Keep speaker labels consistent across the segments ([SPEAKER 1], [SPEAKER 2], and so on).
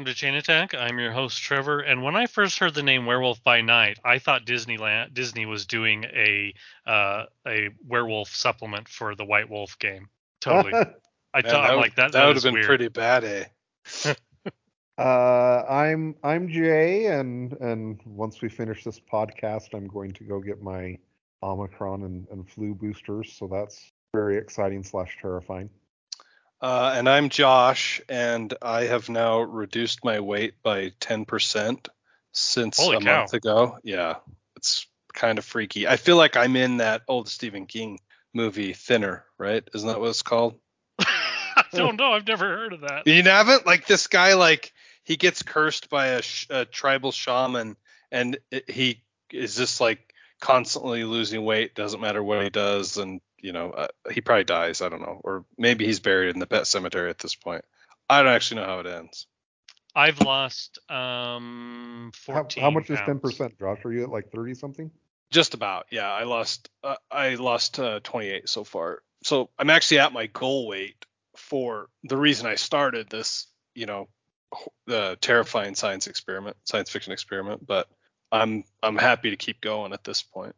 [SPEAKER 1] Welcome to Chain Attack. I'm your host, Trevor. And when I first heard the name Werewolf by Night, I thought Disneyland Disney was doing a uh, a werewolf supplement for the White Wolf game. Totally. I
[SPEAKER 2] Man,
[SPEAKER 1] thought
[SPEAKER 2] that
[SPEAKER 1] I'm
[SPEAKER 2] would-
[SPEAKER 1] like that.
[SPEAKER 2] That would have been
[SPEAKER 1] weird.
[SPEAKER 2] pretty bad, eh?
[SPEAKER 3] Uh, I'm I'm Jay, and and once we finish this podcast, I'm going to go get my Omicron and, and flu boosters. So that's very exciting slash terrifying.
[SPEAKER 2] Uh, and I'm Josh, and I have now reduced my weight by 10% since
[SPEAKER 1] Holy
[SPEAKER 2] a
[SPEAKER 1] cow.
[SPEAKER 2] month ago. Yeah, it's kind of freaky. I feel like I'm in that old Stephen King movie, Thinner, right? Isn't that what it's called?
[SPEAKER 1] I don't know. I've never heard of that.
[SPEAKER 2] You haven't? Like this guy, like he gets cursed by a, sh- a tribal shaman, and it, he is just like constantly losing weight. Doesn't matter what he does, and you know uh, he probably dies. I don't know, or maybe he's buried in the pet cemetery at this point. I don't actually know how it ends.
[SPEAKER 1] I've lost um
[SPEAKER 3] How,
[SPEAKER 1] 14
[SPEAKER 3] how much is
[SPEAKER 1] 10
[SPEAKER 3] percent, Josh? Are you at like thirty something?
[SPEAKER 2] Just about, yeah. I lost, uh, I lost uh, 28 so far. So I'm actually at my goal weight for the reason I started this, you know, the terrifying science experiment, science fiction experiment. But I'm I'm happy to keep going at this point.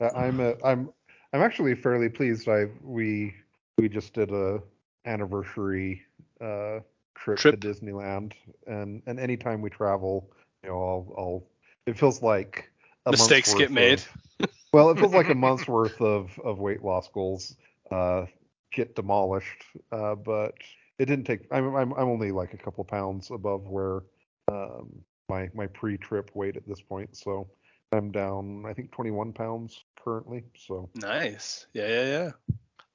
[SPEAKER 3] Uh, I'm a, I'm I'm actually fairly pleased. I we we just did a anniversary uh, trip,
[SPEAKER 2] Trip.
[SPEAKER 3] to Disneyland, and and anytime we travel, you know, I'll I'll it feels like a month's
[SPEAKER 2] Mistakes get
[SPEAKER 3] worth
[SPEAKER 2] made.
[SPEAKER 3] of- well, it feels like a month's worth of of weight loss goals uh, get demolished, uh, but it didn't take. I'm I'm I'm only like a couple pounds above where um, my my pre-trip weight at this point, so I'm down. I think 21 pounds currently. So
[SPEAKER 2] Nice. Yeah, yeah, yeah.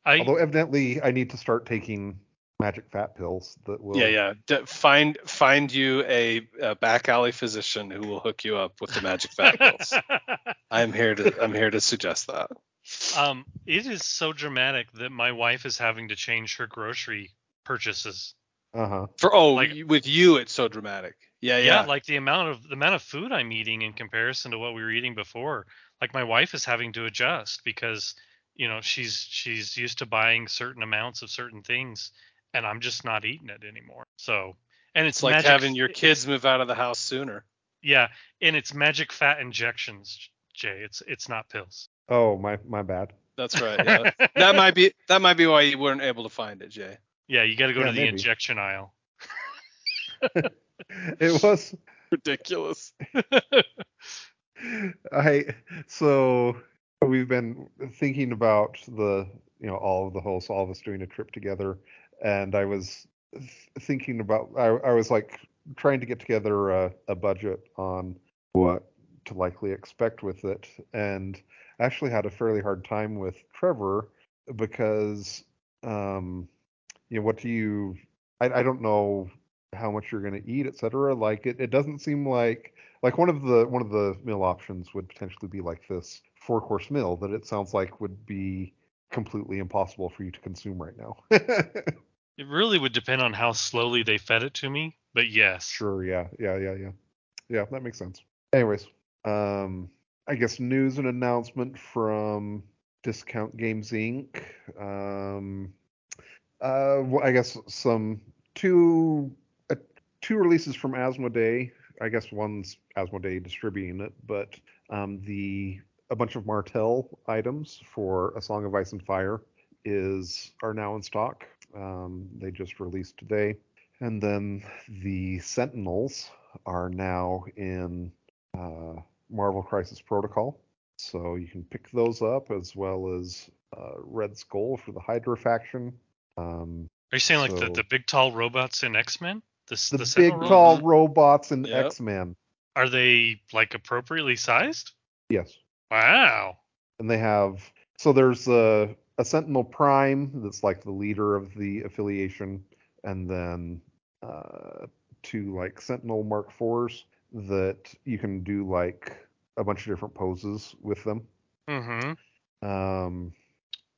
[SPEAKER 1] I
[SPEAKER 3] although evidently I need to start taking magic fat pills that will.
[SPEAKER 2] Yeah, yeah. D- find find you a, a back alley physician who will hook you up with the magic fat pills. I'm here to I'm here to suggest that.
[SPEAKER 1] um, it is so dramatic that my wife is having to change her grocery purchases.
[SPEAKER 3] Uh huh.
[SPEAKER 2] For oh,
[SPEAKER 1] Like-
[SPEAKER 2] with you it's so dramatic. Yeah,
[SPEAKER 1] Yeah,
[SPEAKER 2] yeah.
[SPEAKER 1] like the amount of the amount of food I'm eating in comparison to what we were eating before. Like my wife is having to adjust because you know she's she's used to buying certain amounts of certain things, and I'm just not eating it anymore. So, and it's,
[SPEAKER 2] It's like
[SPEAKER 1] magic-
[SPEAKER 2] having your kids move out of the house sooner.
[SPEAKER 1] Yeah, and it's magic fat injections, Jay. It's it's not pills.
[SPEAKER 3] Oh my my bad.
[SPEAKER 2] That's right. Yeah. that might be that might be why you weren't able to find it, Jay.
[SPEAKER 1] Yeah, you got to go
[SPEAKER 3] Yeah,
[SPEAKER 1] to the
[SPEAKER 3] maybe.
[SPEAKER 1] injection aisle.
[SPEAKER 3] It was
[SPEAKER 2] Ridiculous.
[SPEAKER 3] I so we've been thinking about the you know all of the hosts, all of us doing a trip together, and I was thinking about I, I was like trying to get together a, a budget on what to likely expect with it, and actually had a fairly hard time with Trevor because um you know what do you I, I don't know how much you're going to eat, et cetera. Like it, it doesn't seem like like one of the one of the meal options would potentially be like this four course meal that it sounds like would be completely impossible for you to consume right now.
[SPEAKER 1] It really would depend on how slowly they fed it to me, but yes.
[SPEAKER 3] sure, yeah, yeah, yeah, yeah. Yeah, that makes sense. Anyways, um I guess news and announcement from Discount Games Inc. Um uh I guess some two two releases from Asmodee. I guess one's Asmodee distributing it, but um, the a bunch of Martell items for A Song of Ice and Fire is are now in stock. Um, they just released today, and then the Sentinels are now in uh, Marvel Crisis Protocol. So you can pick those up as well as uh, Red Skull for the Hydra faction. Um,
[SPEAKER 1] Are you saying like the, the big tall robots in X Men? The,
[SPEAKER 3] the,
[SPEAKER 1] the
[SPEAKER 3] big tall
[SPEAKER 1] robots?
[SPEAKER 3] robots in
[SPEAKER 2] Yep.
[SPEAKER 3] X Men.
[SPEAKER 1] Are they like appropriately sized?
[SPEAKER 3] Yes.
[SPEAKER 1] Wow.
[SPEAKER 3] and they have so there's a, a sentinel prime that's like the leader of the affiliation and then uh, two like sentinel mark fours that you can do like a bunch of different poses with them
[SPEAKER 1] Mm-hmm.
[SPEAKER 3] um,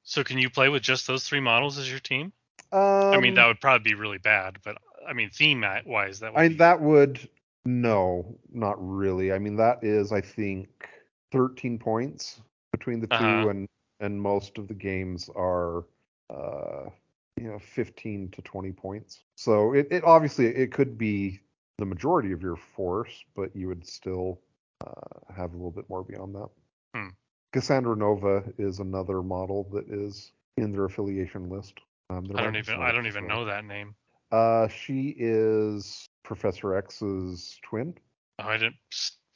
[SPEAKER 1] So can you play with just those three models as your team?
[SPEAKER 3] um
[SPEAKER 1] I mean, that would probably be really bad, but I mean, theme wise, that would
[SPEAKER 3] I
[SPEAKER 1] be
[SPEAKER 3] that would no not really i mean that is i think 13 points between the 2
[SPEAKER 1] Uh-huh.
[SPEAKER 3] and and most of the games are uh you know 15 to 20 points so it, it obviously it could be the majority of your force but you would still uh, have a little bit more beyond that
[SPEAKER 1] Hmm.
[SPEAKER 3] cassandra nova is another model that is in their affiliation list um,
[SPEAKER 1] I don't even I don't even know that name.
[SPEAKER 3] Uh she is professor x's twin
[SPEAKER 1] Oh, I didn't.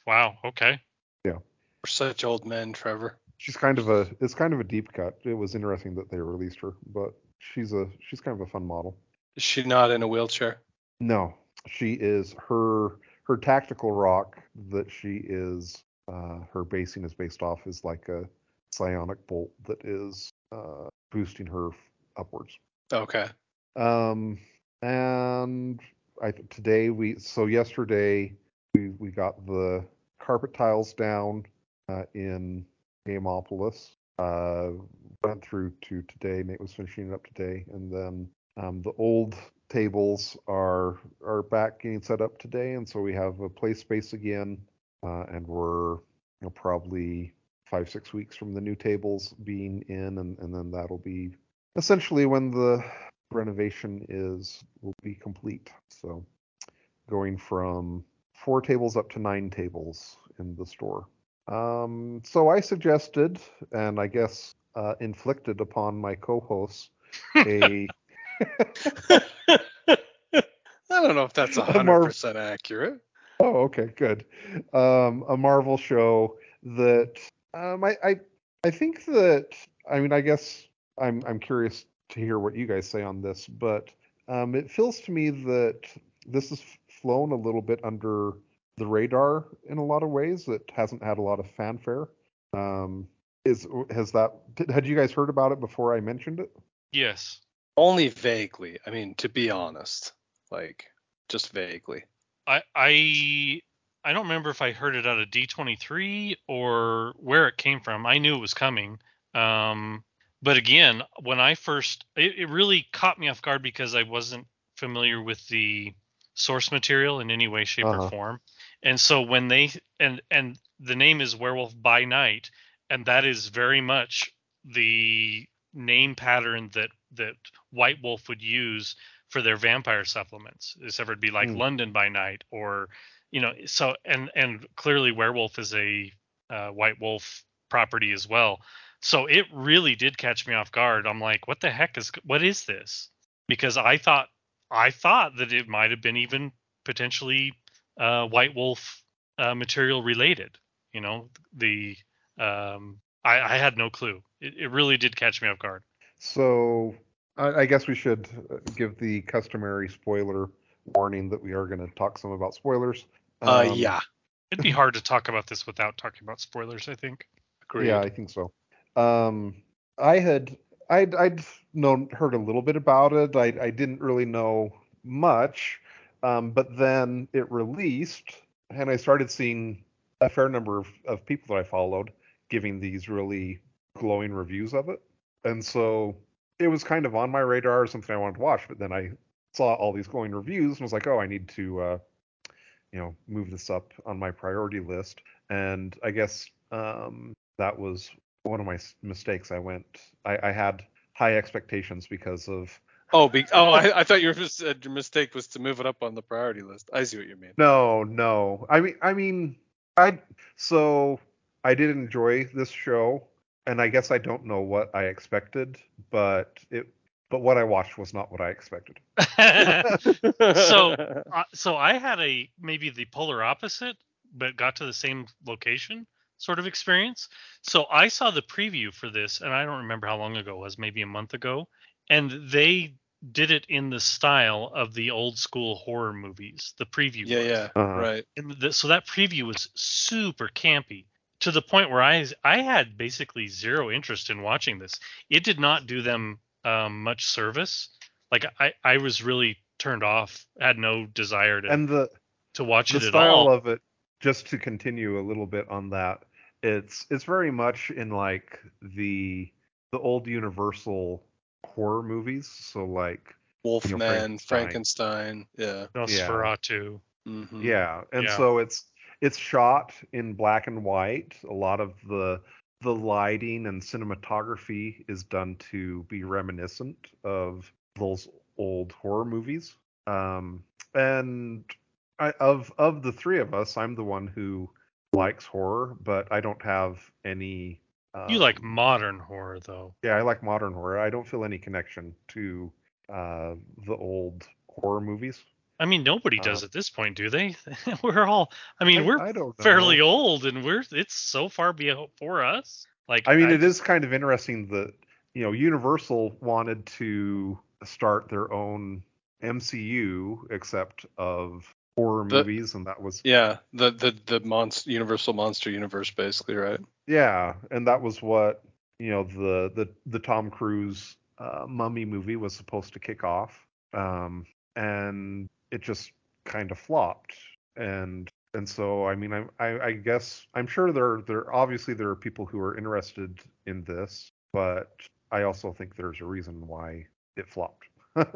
[SPEAKER 1] Wow. Okay.
[SPEAKER 2] We're such old men, Trevor.
[SPEAKER 3] she's kind of a it's kind of a deep cut. It was interesting that they released her, but she's a she's kind of a fun model.
[SPEAKER 2] Is she not in a wheelchair?
[SPEAKER 3] No, she is her her tactical rock that she is uh, her basing is based off is like a psionic bolt that is uh, boosting her f- upwards.
[SPEAKER 2] Okay.
[SPEAKER 3] Um, and I today we so yesterday we we got the carpet tiles down uh, in Gameopolis. Uh, went through to today. Nate was finishing it up today, and then um, the old tables are are back getting set up today, and so we have a play space again, uh, and we're you know, probably five six weeks from the new tables being in, and, and then that'll be essentially when the renovation is will be complete. So going from four tables up to nine tables in the store. Um, so I suggested, and I guess uh, inflicted upon my co-hosts, a
[SPEAKER 2] I don't know if that's
[SPEAKER 3] A
[SPEAKER 2] hundred
[SPEAKER 3] Marv-
[SPEAKER 2] percent accurate.
[SPEAKER 3] oh, okay, good, um, a Marvel show that um, I, I I think that I mean I guess I'm I'm curious to hear what you guys say on this, but um, it feels to me that this has flown a little bit under the radar in a lot of ways. It hasn't had a lot of fanfare. Um, is has that had you guys heard about it before I mentioned it?
[SPEAKER 1] Yes.
[SPEAKER 2] Only vaguely. I mean, to be honest, like just vaguely.
[SPEAKER 1] I I I don't remember if I heard it out of D23 or where it came from. I knew it was coming. Um, but again, when I first, it, it really caught me off guard because I wasn't familiar with the source material in any way, shape,
[SPEAKER 3] Uh-huh.
[SPEAKER 1] or form. And so when they and and the name is Werewolf by Night, and that is very much the name pattern that that White Wolf would use for their vampire supplements. This ever be like
[SPEAKER 3] Hmm.
[SPEAKER 1] London by Night or you know so and and clearly Werewolf is a uh, White Wolf property as well. So it really did catch me off guard. I'm like, what the heck is what is this? Because I thought I thought that it might have been even potentially uh, White Wolf uh, material related. You know, the um, I, I had no clue. It, it really did catch me off guard.
[SPEAKER 3] So I, I guess we should uh, give the customary spoiler warning that we are going to talk some about spoilers.
[SPEAKER 2] Uh,
[SPEAKER 3] Um,
[SPEAKER 2] yeah,
[SPEAKER 1] It'd be hard to talk about this without talking about spoilers. I think.
[SPEAKER 2] agreed.
[SPEAKER 3] Yeah, I think so. Um, I had I'd I'd known heard a little bit about it. I I didn't really know much, um, but then it released, and I started seeing a fair number of, of people that I followed giving these really glowing reviews of it, and so it was kind of on my radar, something I wanted to watch. But then I saw all these glowing reviews and was like, oh, I need to, uh, you know, move this up on my priority list. And I guess um, that was one of my mistakes. I went, I, I had high expectations because of
[SPEAKER 2] Oh, be, oh, I, I thought your, mis- uh, your mistake was to move it up on the priority list. I see what you mean.
[SPEAKER 3] no, no. I mean, I mean, I so I did enjoy this show, and I guess I don't know what I expected, but it, but what I watched was not what I expected.
[SPEAKER 1] So- uh, so I had a maybe the polar opposite, but got to the same location. Sort of experience. So I saw the preview for this, and I don't remember how long ago it was, maybe a month ago, and they did it in the style of the old school horror movies. The preview,
[SPEAKER 2] Yeah,
[SPEAKER 1] was.
[SPEAKER 2] yeah,
[SPEAKER 3] Uh-huh.
[SPEAKER 2] right.
[SPEAKER 1] And the, so that preview was super campy to the point where I I had basically zero interest in watching this. It did not do them um, much service. Like I I was really turned off. Had no desire to
[SPEAKER 3] And the
[SPEAKER 1] to watch
[SPEAKER 3] the
[SPEAKER 1] it at
[SPEAKER 3] style of it, just to continue a little bit on that, it's it's very much in like the the old Universal horror movies. So like
[SPEAKER 2] Wolfman,
[SPEAKER 3] Frankenstein.
[SPEAKER 2] Frankenstein. Yeah.
[SPEAKER 1] Nosferatu.
[SPEAKER 2] Mhm.
[SPEAKER 3] Yeah, and
[SPEAKER 1] Yeah.
[SPEAKER 3] so it's it's shot in black and white. A lot of the the lighting and cinematography is done to be reminiscent of those old horror movies. Um, and I, of of the three of us, I'm the one who likes horror, but I don't have any.
[SPEAKER 1] You like
[SPEAKER 3] um,
[SPEAKER 1] modern horror though.
[SPEAKER 3] yeah, I like modern horror. I don't feel any connection to uh, the old horror movies.
[SPEAKER 1] I mean, nobody does
[SPEAKER 3] Uh,
[SPEAKER 1] at this point, do they? we're all. I mean,
[SPEAKER 3] I-
[SPEAKER 1] we're
[SPEAKER 3] I
[SPEAKER 1] fairly old, and we're it's so far before us. Like,
[SPEAKER 3] I mean, it is kind of interesting that you know Universal wanted to start their own MCU, except of horror
[SPEAKER 2] The-
[SPEAKER 3] movies, and that was
[SPEAKER 2] Yeah. The the the monster Universal Monster Universe, basically, right?
[SPEAKER 3] yeah, and that was what you know the the the Tom Cruise uh, Mummy movie was supposed to kick off, um, and it just kind of flopped, and and so I mean I, I I guess I'm sure there there obviously there are people who are interested in this, but I also think there's a reason why it flopped.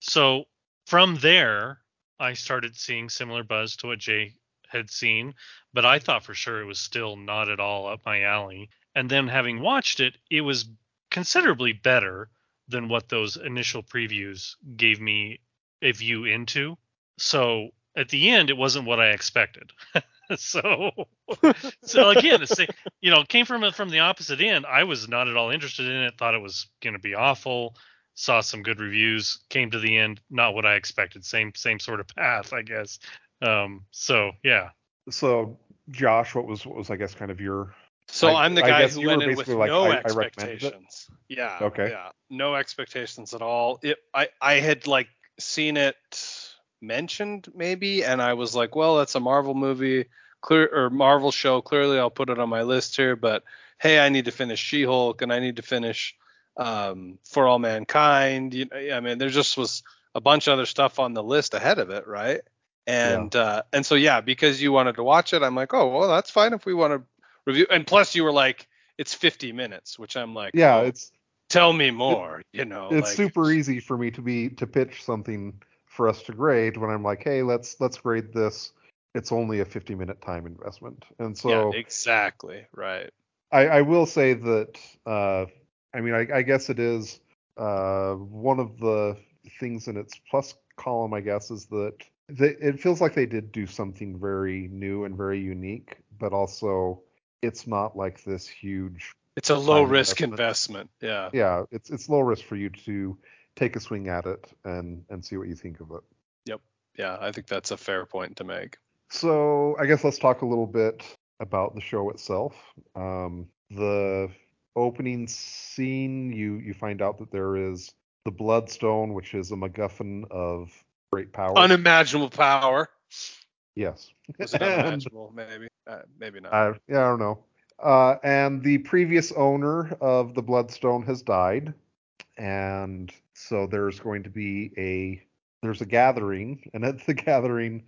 [SPEAKER 1] So from there, I started seeing similar buzz to what Jay had seen, but I thought for sure it was still not at all up my alley. And then having watched it, it was considerably better than what those initial previews gave me a view into. So at the end, it wasn't what I expected. so, so again, it's you know, came from from the opposite end. I was not at all interested in it. Thought it was going to be awful saw some good reviews came to the end not what i expected same same sort of path i guess um so yeah
[SPEAKER 3] so Josh, what was what was I guess kind of your
[SPEAKER 2] So
[SPEAKER 3] I-
[SPEAKER 2] I'm the guy who
[SPEAKER 3] you were
[SPEAKER 2] went in with
[SPEAKER 3] basically like,
[SPEAKER 2] no
[SPEAKER 3] I- I
[SPEAKER 2] expectations. Yeah.
[SPEAKER 3] Okay.
[SPEAKER 2] Yeah. No expectations at all. It I I had like seen it mentioned maybe and I was like, well, that's a Marvel movie, clear or Marvel show. Clearly I'll put it on my list here, but hey, I need to finish She-Hulk and I need to finish um For All Mankind. You know, I mean, there just was a bunch of other stuff on the list ahead of it, right? And uh and so yeah, because you wanted to watch it, I'm like, oh well, that's fine if we want to review. And plus, you were like, it's 50 minutes, which I'm like,
[SPEAKER 3] yeah
[SPEAKER 2] well,
[SPEAKER 3] it's
[SPEAKER 2] tell me more. you know,
[SPEAKER 3] it's
[SPEAKER 2] like,
[SPEAKER 3] super easy for me to be to pitch something for us to grade when I'm like, hey, let's let's grade this. It's only a 50 minute time investment, and so
[SPEAKER 2] yeah, exactly, right.
[SPEAKER 3] I, I will say that uh, I mean I, I guess it is uh, one of the things in its plus column I guess is that they, it feels like they did do something very new and very unique, but also it's not like this huge
[SPEAKER 2] It's a low risk
[SPEAKER 3] investment.
[SPEAKER 2] investment. Yeah.
[SPEAKER 3] yeah it's it's low risk for you to take a swing at it and and see what you think of it. Yep.
[SPEAKER 2] Yeah, I think that's a fair point to make.
[SPEAKER 3] So I guess let's talk a little bit about the show itself. Um, the opening scene, you you find out that there is the Bloodstone, which is a MacGuffin of great power.
[SPEAKER 2] Unimaginable power.
[SPEAKER 3] yes.
[SPEAKER 2] Was it
[SPEAKER 3] And,
[SPEAKER 2] unimaginable? maybe. Uh, maybe not.
[SPEAKER 3] uh, yeah, I don't know. Uh, and the previous owner of the Bloodstone has died, and so there's going to be a there's a gathering, and at the gathering,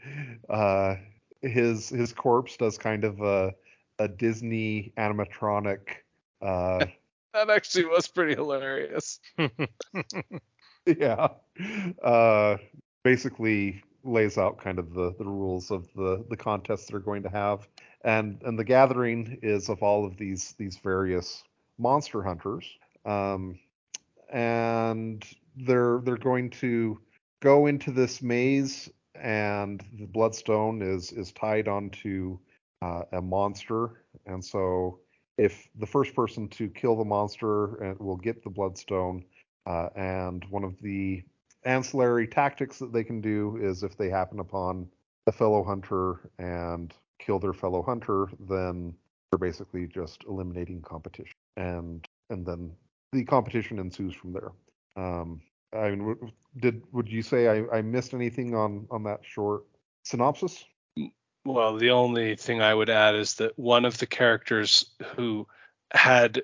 [SPEAKER 3] uh, his his corpse does kind of a a Disney animatronic. Uh,
[SPEAKER 2] that actually was pretty hilarious.
[SPEAKER 3] yeah. Uh, basically lays out kind of the, the rules of the, the contest they're going to have. And and the gathering is of all of these these various monster hunters. Um, and they're they're going to go into this maze and the bloodstone is is tied onto uh, a monster and so if the first person to kill the monster will get the bloodstone uh, and one of the ancillary tactics that they can do is if they happen upon a fellow hunter and kill their fellow hunter, then they're basically just eliminating competition, and and then the competition ensues from there. Um, I mean, did would you say I, I missed anything on on that short synopsis?
[SPEAKER 2] Well, the only thing I would add is that one of the characters who had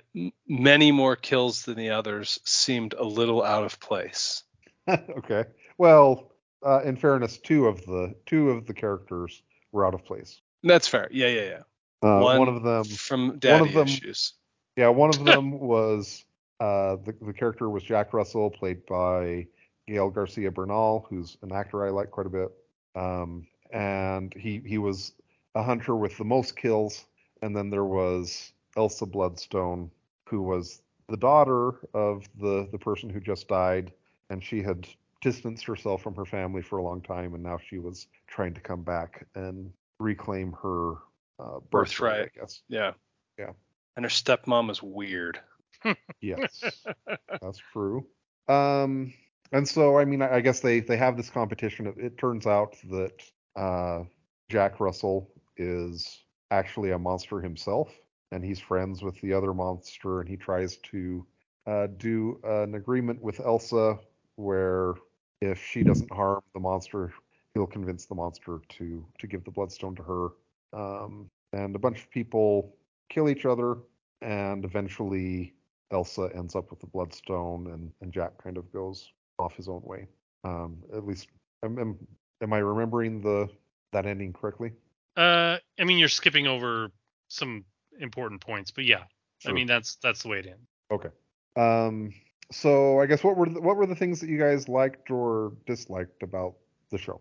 [SPEAKER 2] many more kills than the others seemed a little out of place.
[SPEAKER 3] okay. Well, uh, in fairness, two of the two of the characters were out of place.
[SPEAKER 2] That's fair. Yeah, yeah, yeah.
[SPEAKER 3] Uh,
[SPEAKER 2] one,
[SPEAKER 3] one of them,
[SPEAKER 2] from daddy
[SPEAKER 3] them-
[SPEAKER 2] issues.
[SPEAKER 3] yeah, one of them was uh, the the character was Jack Russell, played by Gael Garcia Bernal, who's an actor I like quite a bit. Um, and he he was a hunter with the most kills. And then there was Elsa Bloodstone, who was the daughter of the the person who just died, and she had distanced herself from her family for a long time, and now she was trying to come back and reclaim her uh, birthright,
[SPEAKER 2] Birthright.
[SPEAKER 3] I guess.
[SPEAKER 2] Yeah.
[SPEAKER 3] Yeah.
[SPEAKER 2] And her stepmom is weird.
[SPEAKER 3] Yes, that's true. Um, and so I mean, I I guess they they have this competition. It, it turns out that uh, Jack Russell is actually a monster himself, and he's friends with the other monster, and he tries to uh, do an agreement with Elsa where if she doesn't harm the monster, he'll convince the monster to to give the bloodstone to her. Um, and a bunch of people kill each other, and eventually Elsa ends up with the bloodstone, and and Jack kind of goes off his own way. Um, at least, am, am, am I remembering the that ending correctly?
[SPEAKER 1] Uh, I mean, you're skipping over some important points, but yeah, I mean that's that's the way it ends.
[SPEAKER 3] Okay. Um, so I guess what were the, what were the things that you guys liked or disliked about the show?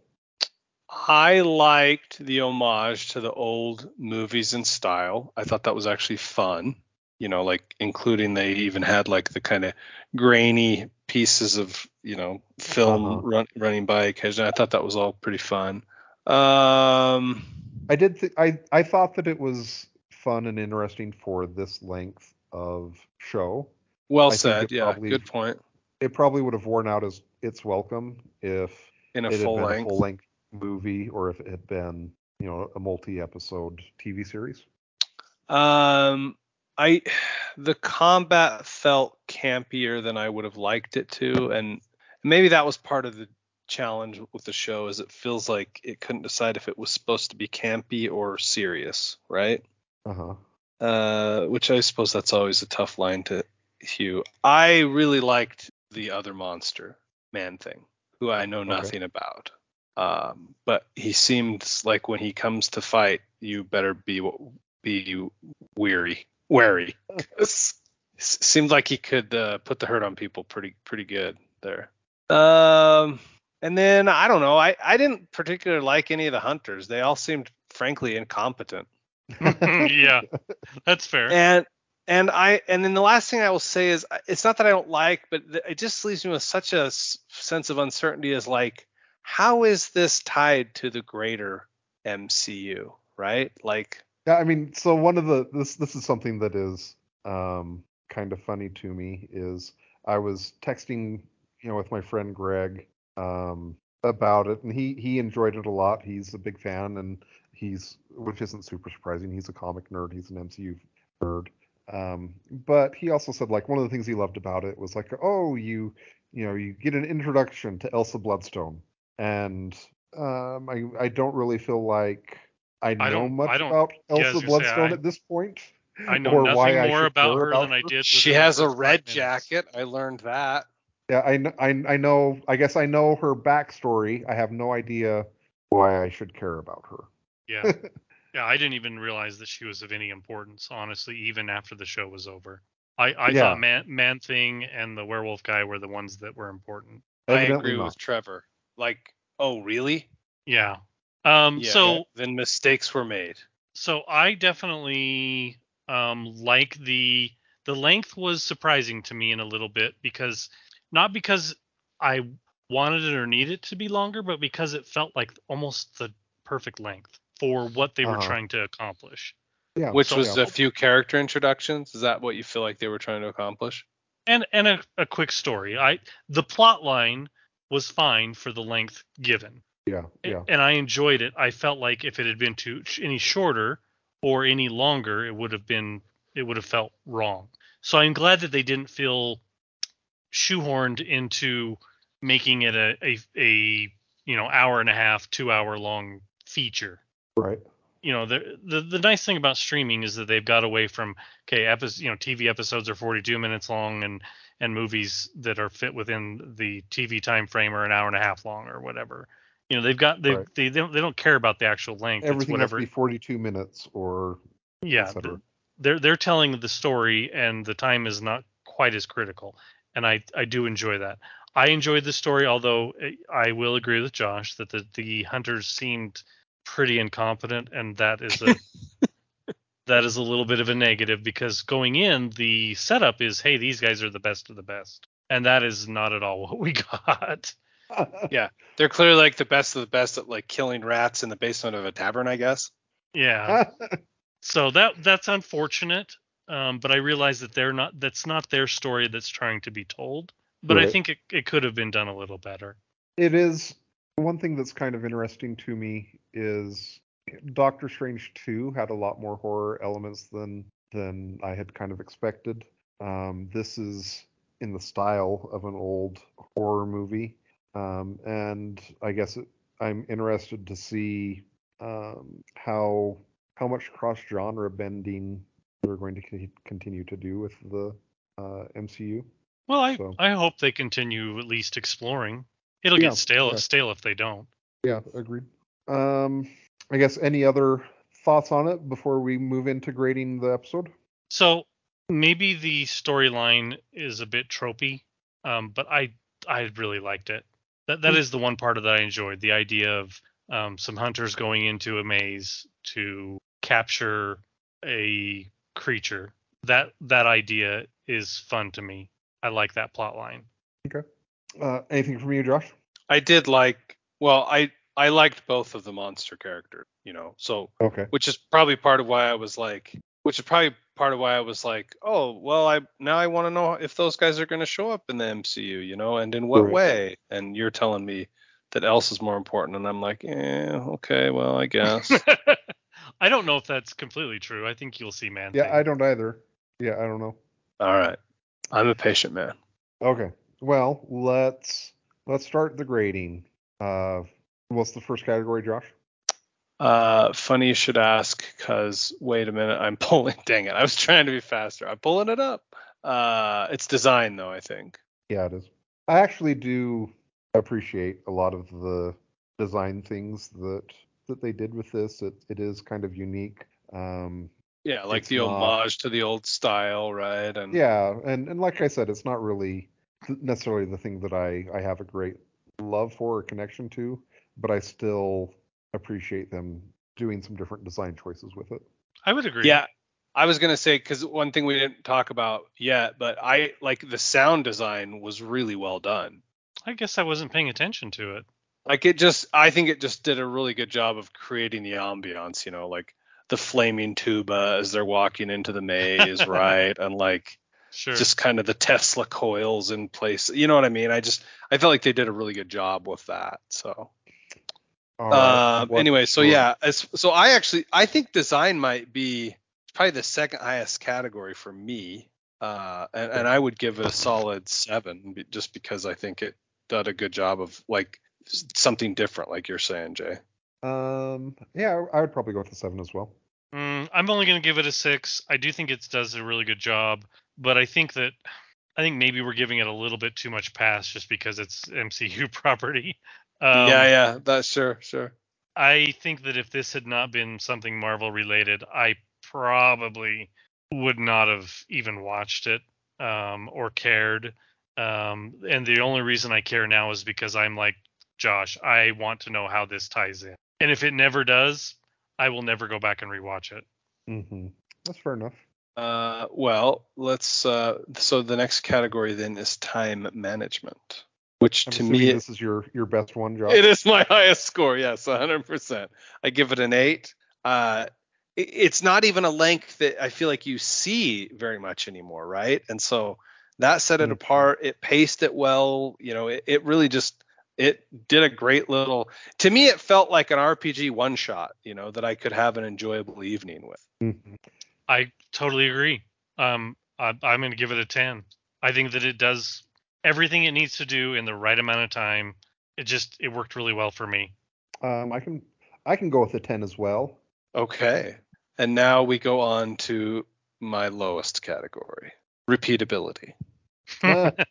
[SPEAKER 2] I liked the homage to the old movies and style. I thought that was actually fun. You know, like including they even had like the kind of grainy pieces of you know film
[SPEAKER 3] Uh-huh.
[SPEAKER 2] run, running by occasionally. I thought that was all pretty fun. Um,
[SPEAKER 3] I did. Th- I I thought that it was fun and interesting for this length of show.
[SPEAKER 2] well
[SPEAKER 3] I
[SPEAKER 2] said. Yeah,
[SPEAKER 3] probably-
[SPEAKER 2] good point.
[SPEAKER 3] It probably would have worn out as its welcome if
[SPEAKER 2] In a
[SPEAKER 3] it had
[SPEAKER 2] full
[SPEAKER 3] been
[SPEAKER 2] length.
[SPEAKER 3] a full length movie or if it had been you know a multi episode TV series.
[SPEAKER 2] Um, I the combat felt campier than I would have liked it to, and maybe that was part of the challenge with the show. Is it feels like it couldn't decide if it was supposed to be campy or serious, right?
[SPEAKER 3] Uh huh.
[SPEAKER 2] Uh, which I suppose that's always a tough line to hew. I really liked the other monster man thing, who I know
[SPEAKER 3] Okay.
[SPEAKER 2] nothing about. Um, but he seems like when he comes to fight, you better be be weary, wary. S- seemed like he could uh, put the hurt on people pretty pretty good there. Um, and then I don't know. I I didn't particularly like any of the hunters. They all seemed frankly incompetent.
[SPEAKER 1] yeah, that's fair.
[SPEAKER 2] And and I and then the last thing I will say is it's not that I don't like, but th- it just leaves me with such a s- sense of uncertainty. As like, how is this tied to the greater MCU? Right? Like,
[SPEAKER 3] Yeah, I mean, so one of the this this is something that is um kind of funny to me is I was texting, you know, with my friend Greg um about it and he he enjoyed it a lot. He's a big fan and he's which isn't super surprising. He's a comic nerd, he's an MCU nerd. Um but he also said like one of the things he loved about it was like, "Oh, you you know, you get an introduction to Elsa Bloodstone." And um I I don't really feel like I know
[SPEAKER 1] don't-
[SPEAKER 3] much
[SPEAKER 1] I don't-
[SPEAKER 3] about
[SPEAKER 1] yeah, I was
[SPEAKER 3] Elsa
[SPEAKER 1] gonna say,
[SPEAKER 3] Bloodstone
[SPEAKER 1] I-
[SPEAKER 3] at this point.
[SPEAKER 1] I know nothing
[SPEAKER 3] why
[SPEAKER 1] more
[SPEAKER 3] should
[SPEAKER 1] about her
[SPEAKER 3] about
[SPEAKER 1] than I did.
[SPEAKER 2] she has a red
[SPEAKER 1] minutes.
[SPEAKER 2] jacket. I learned that.
[SPEAKER 3] Yeah, I, I I know. I guess I know her backstory. I have no idea why I should care about her.
[SPEAKER 1] Yeah, yeah. I didn't even realize that she was of any importance, honestly, even after the show was over. I, I
[SPEAKER 3] Yeah.
[SPEAKER 1] thought Man Man Thing and the werewolf guy were the ones that were important.
[SPEAKER 2] I agree
[SPEAKER 3] not.
[SPEAKER 2] with Trevor. Like, oh really?
[SPEAKER 1] Yeah. Um.
[SPEAKER 2] Yeah.
[SPEAKER 1] so
[SPEAKER 2] then mistakes were made.
[SPEAKER 1] so I definitely um like the the length was surprising to me in a little bit because not because I wanted it or needed it to be longer, but because it felt like almost the perfect length for what they were
[SPEAKER 3] Uh-huh.
[SPEAKER 1] trying to accomplish.
[SPEAKER 3] Yeah,
[SPEAKER 2] Which
[SPEAKER 1] so-
[SPEAKER 2] was
[SPEAKER 3] yeah.
[SPEAKER 2] a few character introductions. Is that what you feel like they were trying to accomplish?
[SPEAKER 1] And and a, a quick story. I the plot line was fine for the length given.
[SPEAKER 3] Yeah, yeah.
[SPEAKER 1] And I enjoyed it. I felt like if it had been too any shorter or any longer, it would have been it would have felt wrong. So I'm glad that they didn't feel shoehorned into making it a a, a you know hour and a half, two hour long feature.
[SPEAKER 3] Right.
[SPEAKER 1] You know the, the the nice thing about streaming is that they've got away from okay you know TV episodes are 42 minutes long and and movies that are fit within the TV time frame are an hour and a half long or whatever. You know they've got they
[SPEAKER 3] Right.
[SPEAKER 1] they, they don't they don't care about the actual length. it's
[SPEAKER 3] Everything has to
[SPEAKER 1] whatever.
[SPEAKER 3] be 42 minutes or
[SPEAKER 1] yeah, they're they're telling the story and the time is not quite as critical and i i do enjoy that i enjoyed the story although eh, i will agree with josh that the the hunters seemed pretty incompetent and that is a that is a little bit of a negative because going in the setup is hey these guys are the best of the best and that is not at all what we got Yeah,
[SPEAKER 2] they're clearly like the best of the best at like killing rats in the basement of a tavern, I guess.
[SPEAKER 1] yeah so that that's unfortunate um, but i realize that they're not that's not their story that's trying to be told but i think it, it could have been done a little better
[SPEAKER 3] it is one thing that's kind of interesting to me is Doctor Strange 2 had a lot more horror elements than than I had kind of expected. Um, this is in the style of an old horror movie, um, and I guess it, I'm interested to see um, how how much cross genre bending they're going to c- continue to do with the uh, MCU.
[SPEAKER 1] well i
[SPEAKER 3] So-
[SPEAKER 1] i hope they continue at least exploring it'll
[SPEAKER 3] Yeah,
[SPEAKER 1] get stale
[SPEAKER 3] yeah.
[SPEAKER 1] stale if they don't
[SPEAKER 3] Yeah, agreed. Um, I guess any other thoughts on it before we move into grading the episode?
[SPEAKER 1] so maybe the storyline is a bit tropey um, but i i really liked it that that
[SPEAKER 3] Hmm.
[SPEAKER 1] the one part of that i enjoyed the idea of um, some hunters going into a maze to capture a creature that that idea is fun to me i like that plot line
[SPEAKER 3] Uh, anything from you, Josh?
[SPEAKER 2] I did like well, I I liked both of the monster characters, you know. So
[SPEAKER 3] Okay.
[SPEAKER 2] which is probably part of why I was like which is probably part of why I was like, oh, well, I now I want to know if those guys are going to show up in the MCU, you know, and in what
[SPEAKER 3] Right.
[SPEAKER 2] way. And you're telling me that Elsa is more important, and I'm like, yeah, okay, well, I guess.
[SPEAKER 1] i don't know if that's completely true i think you'll see man
[SPEAKER 3] Yeah, I don't either. Yeah, I don't know.
[SPEAKER 2] All right, I'm a patient man.
[SPEAKER 3] Okay. Well, let's let's start the grading. Uh, what's the first category, Josh?
[SPEAKER 2] Uh, funny you should ask, cause wait a minute, I'm pulling. Dang it, I was trying to be faster. I'm pulling it up. Uh, it's design though, I think.
[SPEAKER 3] Yeah, it is. I actually do appreciate a lot of the design things that that they did with this. It it is kind of unique. Um,
[SPEAKER 2] Yeah, like the
[SPEAKER 3] not-
[SPEAKER 2] homage to the old style, right? And
[SPEAKER 3] yeah, and and like I said, it's not really necessarily the thing that I I have a great love for or connection to, but I still appreciate them doing some different design choices with it.
[SPEAKER 1] i would agree
[SPEAKER 2] Yeah, I was gonna say because one thing we didn't talk about yet, but I like the sound design was really well done.
[SPEAKER 1] i guess i wasn't paying attention to it
[SPEAKER 2] Like it just, I think it just did a really good job of creating the ambiance. You know, like the flaming tuba as they're walking into the maze, right? And like
[SPEAKER 1] sure
[SPEAKER 2] just kind of the Tesla coils in place. You know what I mean? I just, I felt like they did a really good job with that. So.
[SPEAKER 3] All right,
[SPEAKER 2] Um,
[SPEAKER 3] what's
[SPEAKER 2] anyway, so
[SPEAKER 3] your-
[SPEAKER 2] yeah, as, so I actually I think design might be probably the second highest category for me, uh, and, and I would give it a solid seven just because I think it did a good job of like something different, like you're saying, Jay.
[SPEAKER 3] Um, yeah, I would probably go with the seven as well.
[SPEAKER 1] Mm, I'm only going to give it a six. I do think it does a really good job, but I think that I think maybe we're giving it a little bit too much pass just because it's MCU property. Um,
[SPEAKER 2] yeah, yeah, that's sure, sure.
[SPEAKER 1] I think that if this had not been something Marvel related, I probably would not have even watched it um, or cared. Um, and the only reason I care now is because I'm like Josh. I want to know how this ties in, and if it never does, I will never go back and rewatch it.
[SPEAKER 3] Mm-hmm. That's fair enough.
[SPEAKER 2] Uh, well, let's. Uh, so the next category then is time management, which
[SPEAKER 3] I'm
[SPEAKER 2] to me
[SPEAKER 3] this is your your best one, Josh.
[SPEAKER 2] It is my highest score. Yes, 100%. I give it an eight. Uh, it- it's not even a length that I feel like you see very much anymore, right? And so that set it
[SPEAKER 3] Mhm.
[SPEAKER 2] apart. It paced it well. You know, it, it really just it did a great little. To me, it felt like an RPG one shot. You know that I could have an enjoyable evening with.
[SPEAKER 3] Mhm.
[SPEAKER 1] I totally agree. Um, I, I'm going to give it a 10. I think that it does everything it needs to do in the right amount of time. It just it worked really well for me.
[SPEAKER 3] Um, I can I can go with a ten as well.
[SPEAKER 2] Okay. And now we go on to my lowest category repeatability.
[SPEAKER 3] Uh,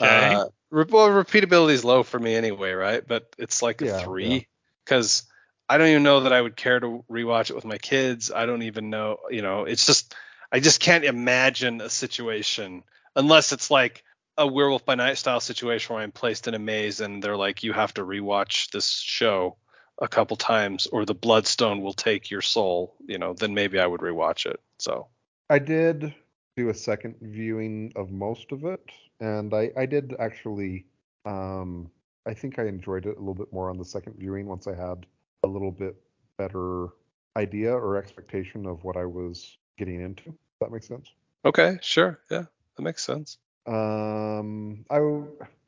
[SPEAKER 1] Okay.
[SPEAKER 2] Uh, re- well, repeatability is low for me anyway, right? But it's like a
[SPEAKER 3] Yeah,
[SPEAKER 2] three because I don't even know that I would care to rewatch it with my kids. I don't even know, you know, it's just, I just can't imagine a situation unless it's like a werewolf by night style situation where I'm placed in a maze and they're like, you have to rewatch this show a couple times or the bloodstone will take your soul, you know, then maybe I would rewatch it. So,
[SPEAKER 3] I did do a second viewing of most of it, and I, I did actually. Um, I think I enjoyed it a little bit more on the second viewing once I had a little bit better idea or expectation of what I was getting into. That makes sense.
[SPEAKER 2] okay, sure. Yeah, that makes sense.
[SPEAKER 3] Um, I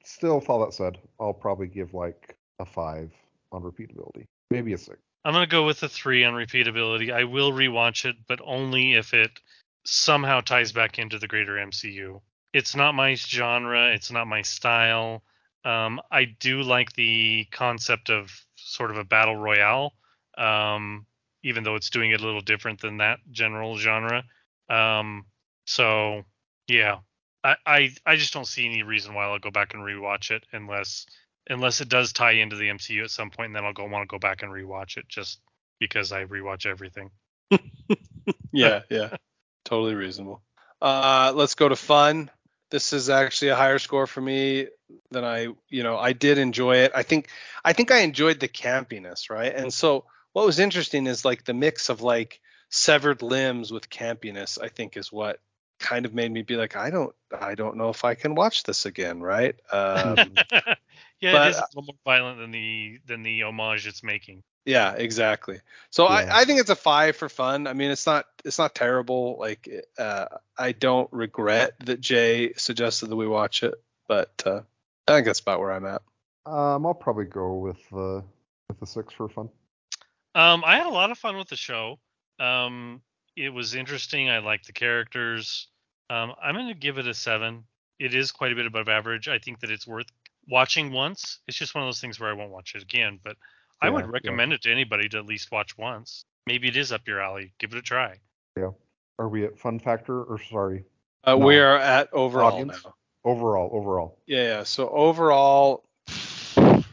[SPEAKER 3] still, with all that said, I'll probably give like a five on repeatability, maybe a six.
[SPEAKER 1] I'm to go with a three on repeatability. I will rewatch it, but only if it somehow ties back into the greater MCU. It's not my genre. It's not my style. Um, I do like the concept of sort of a battle royale, um, even though it's doing it a little different than that general genre. Um, so yeah, I, I I just don't see any reason why I'll go back and rewatch it unless unless it does tie into the MCU at some point, and then I'll go want to go back and rewatch it just because I rewatch everything.
[SPEAKER 2] yeah, yeah. Totally reasonable. Uh, let's go to fun. This is actually a higher score for me than I, you know, I did enjoy it. I think, I think I enjoyed the campiness, right? And so what was interesting is like the mix of like severed limbs with campiness. I think is what kind of made me be like, I don't, I don't know if I can watch this again, right? Um,
[SPEAKER 1] yeah,
[SPEAKER 2] but-
[SPEAKER 1] it is a little more violent than the than the homage it's making.
[SPEAKER 2] Yeah, exactly. So
[SPEAKER 3] Yeah.
[SPEAKER 2] I, I think it's a five for fun. I mean, it's not it's not terrible. Like uh, I don't regret that Jay suggested that we watch it, but uh, I think that's about where I'm at.
[SPEAKER 3] Um, I'll probably go with the with the six for fun.
[SPEAKER 1] Um, I had a lot of fun with the show. Um, it was interesting. I liked the characters. Um, I'm going to give it a seven. It is quite a bit above average. I think that it's worth watching once. It's just one of those things where I won't watch it again, but I
[SPEAKER 3] Yeah,
[SPEAKER 1] would
[SPEAKER 3] yeah.
[SPEAKER 1] recommend it to anybody to at least watch once. Maybe it is up your alley. Give it a try. Yeah.
[SPEAKER 3] Are we at fun factor or sorry
[SPEAKER 2] Uh,
[SPEAKER 3] No.
[SPEAKER 2] We are at overall
[SPEAKER 3] audience?
[SPEAKER 2] now.
[SPEAKER 3] Overall, overall.
[SPEAKER 2] Yeah, yeah. So overall,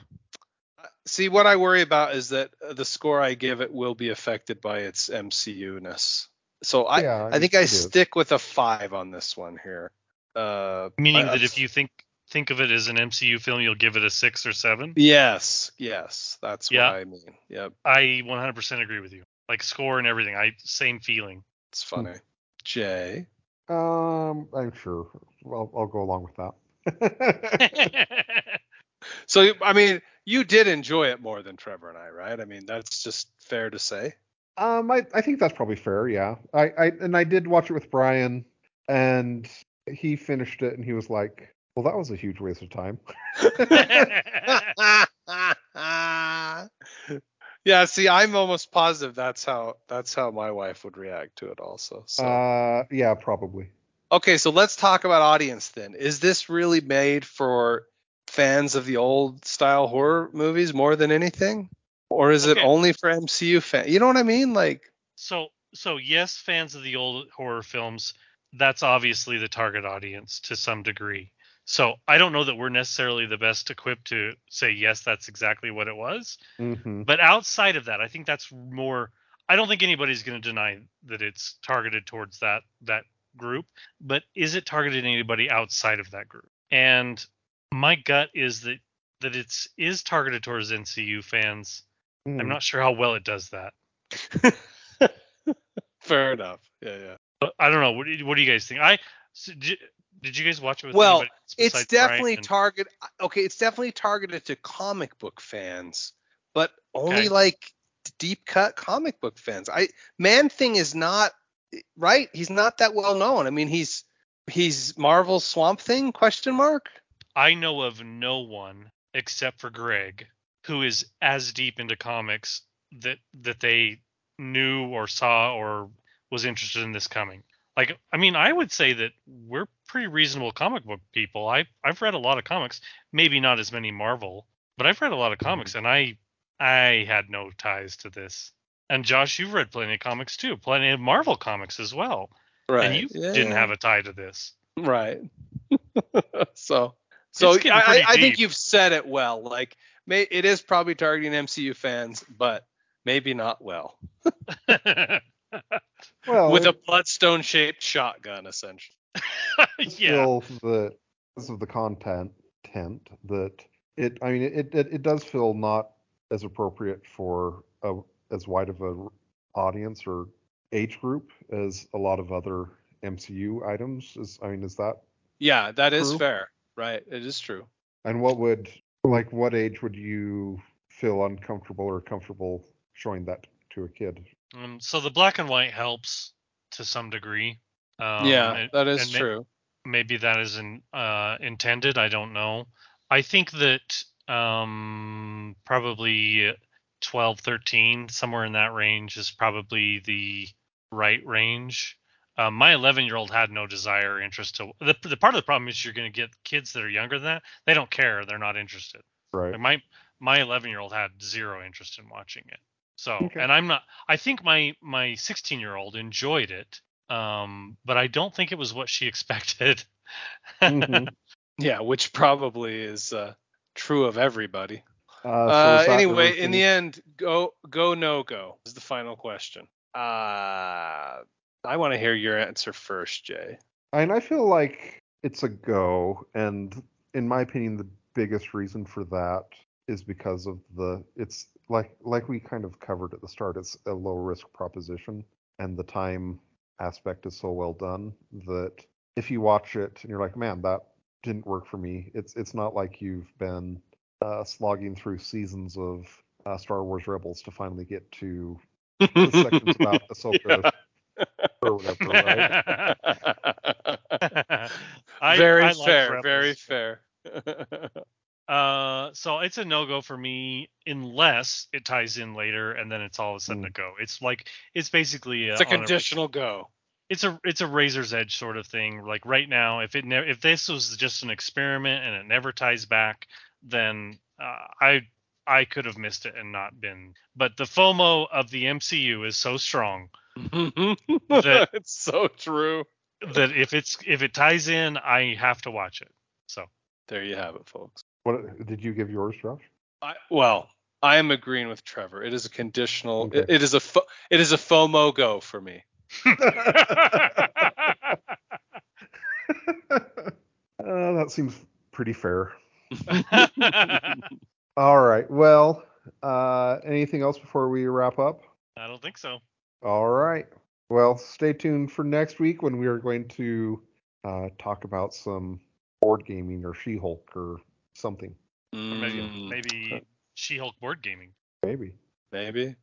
[SPEAKER 2] see what I worry about is that uh, the score I give it will be affected by its MCU ness. So I,
[SPEAKER 3] Yeah,
[SPEAKER 2] I think I
[SPEAKER 3] it is.
[SPEAKER 2] stick with a five on this one here. Uh,
[SPEAKER 1] Meaning that if you think think of it as an MCU film, you'll give it a six or seven.
[SPEAKER 2] Yes, yes, that's
[SPEAKER 1] Yeah.
[SPEAKER 2] what I mean. Yep,
[SPEAKER 1] I 100% agree with you. Like score and everything. I same feeling.
[SPEAKER 2] it's funny. Jay,
[SPEAKER 3] Um, I'm sure. Well, I'll go along with that.
[SPEAKER 2] so I mean, you did enjoy it more than Trevor and I, right? I mean, that's just fair to say.
[SPEAKER 3] Um, I, I think that's probably fair. Yeah. I, I and I did watch it with Brian, and he finished it, and he was like, "Well, that was a huge waste of time."
[SPEAKER 2] yeah, see, I'm almost positive that's how that's how my wife would react to it also. So
[SPEAKER 3] Uh, yeah, probably.
[SPEAKER 2] okay, so let's talk about audience then. Is this really made for fans of the old style horror movies more than anything? Or is it only for MCU fans? You know what I mean? Like
[SPEAKER 1] So so yes, fans of the old horror films, that's obviously the target audience to some degree. So I don't know that we're necessarily the best equipped to say yes, that's exactly what it was.
[SPEAKER 3] hmm
[SPEAKER 1] But outside of that, I think that's more I don't think anybody's going to deny that it's targeted towards that that group, but is it targeted anybody outside of that group? And my gut is that that it's is targeted towards MCU fans.
[SPEAKER 3] Mm-hmm.
[SPEAKER 1] I'm not sure how well it does that.
[SPEAKER 2] fair enough. Yeah, yeah.
[SPEAKER 1] But I don't know. What do you, what do you guys think? I so did, did you guys watch it with
[SPEAKER 2] Well, It's definitely
[SPEAKER 1] and-
[SPEAKER 2] target okay, it's definitely targeted to comic book fans, but only
[SPEAKER 1] Okay.
[SPEAKER 2] like deep cut comic book fans. I Man Thing is not right. He's not that well known. I mean, he's he's Marvel's Swamp Thing question mark.
[SPEAKER 1] I know of no one except for Greg, who is as deep into comics that that they knew or saw or was interested in this coming. Like, I mean, I would say that we're pretty reasonable comic book people. I I've read a lot of comics, maybe not as many Marvel, but I've read a lot of mm-hmm. comics, and I I had no ties to this. And Josh, you've read plenty of comics too, plenty of Marvel comics as well,
[SPEAKER 2] Right.
[SPEAKER 1] and you didn't have a tie to this.
[SPEAKER 2] Right. so so I, I think you've said it well. Like may, it is probably targeting MCU fans, but maybe not well.
[SPEAKER 3] Well,
[SPEAKER 2] With a bloodstone shaped shotgun, essentially.
[SPEAKER 3] it's
[SPEAKER 1] yeah.
[SPEAKER 3] feel that because of the content tent that it I mean it, it it does feel not as appropriate for a as wide of a r- audience or age group as a lot of other MCU items is I mean is that
[SPEAKER 2] Yeah, that is
[SPEAKER 3] True.
[SPEAKER 2] fair. Right. It is true.
[SPEAKER 3] and what would like what age would you feel uncomfortable or comfortable showing that to a kid
[SPEAKER 1] Um, so the black and white helps to some degree. Um,
[SPEAKER 2] yeah,
[SPEAKER 1] and-
[SPEAKER 2] that is
[SPEAKER 1] and ma-
[SPEAKER 2] true.
[SPEAKER 1] maybe that isn't uh, intended. I don't know. I think that um, probably 12, 13, somewhere in that range is probably the right range. Um, my 11 year old had no desire or interest to. The, the part of the problem is you're going to get kids that are younger than that. They don't care. They're not interested.
[SPEAKER 3] right
[SPEAKER 1] Like my my 11 year old had zero interest in watching it. So,
[SPEAKER 3] Okay.
[SPEAKER 1] and I'm not. I think my my 16 year old enjoyed it, um, but I don't think it was what she expected.
[SPEAKER 3] Mhm.
[SPEAKER 2] Yeah, which probably is uh, true of everybody.
[SPEAKER 3] uh, so
[SPEAKER 2] Uh, anyway, in the end, go go no go is the final question. Uh, I want to hear your answer first, Jay.
[SPEAKER 3] And I feel like it's a go, and in my opinion, the biggest reason for that is because of the it's like like we kind of covered at the start. It's a low risk proposition, and the time aspect is so well done that if you watch it and you're like, man, that didn't work for me. It's it's not like you've been uh, slogging through seasons of uh, Star Wars Rebels to finally get to the sections about Ahsoka or whatever, right?
[SPEAKER 1] I-
[SPEAKER 2] very
[SPEAKER 1] I like
[SPEAKER 2] fair, very fair.
[SPEAKER 1] Uh, so it's a no go for me unless it ties in later and then it's all of a sudden
[SPEAKER 3] Mm.
[SPEAKER 1] a go. It's like it's basically
[SPEAKER 2] it's a
[SPEAKER 1] on
[SPEAKER 2] conditional go.
[SPEAKER 1] it's a it's a razor's edge sort of thing. Like right now, if it ne- if this was just an experiment and it never ties back, then uh, I I could have missed it and not been. But the FOMO of the MCU is so strong That-
[SPEAKER 2] it's so true.
[SPEAKER 1] that if it's if it ties in, I have to watch it. So
[SPEAKER 2] There you have it, folks.
[SPEAKER 3] What did you give yours, Josh?
[SPEAKER 2] I, well, I am agreeing with Trevor. It is a conditional.
[SPEAKER 3] Okay.
[SPEAKER 2] It, it is a fo- it is a FOMO go for me.
[SPEAKER 3] Uh, that seems pretty fair. All right. Well, uh, anything else before we wrap up?
[SPEAKER 1] I don't think so.
[SPEAKER 3] All right. Well, stay tuned for next week when we are going to uh, talk about some board gaming or She-Hulk or something.
[SPEAKER 1] Or maybe
[SPEAKER 2] Mm,
[SPEAKER 1] maybe She-Hulk board gaming.
[SPEAKER 3] Maybe.
[SPEAKER 2] maybe.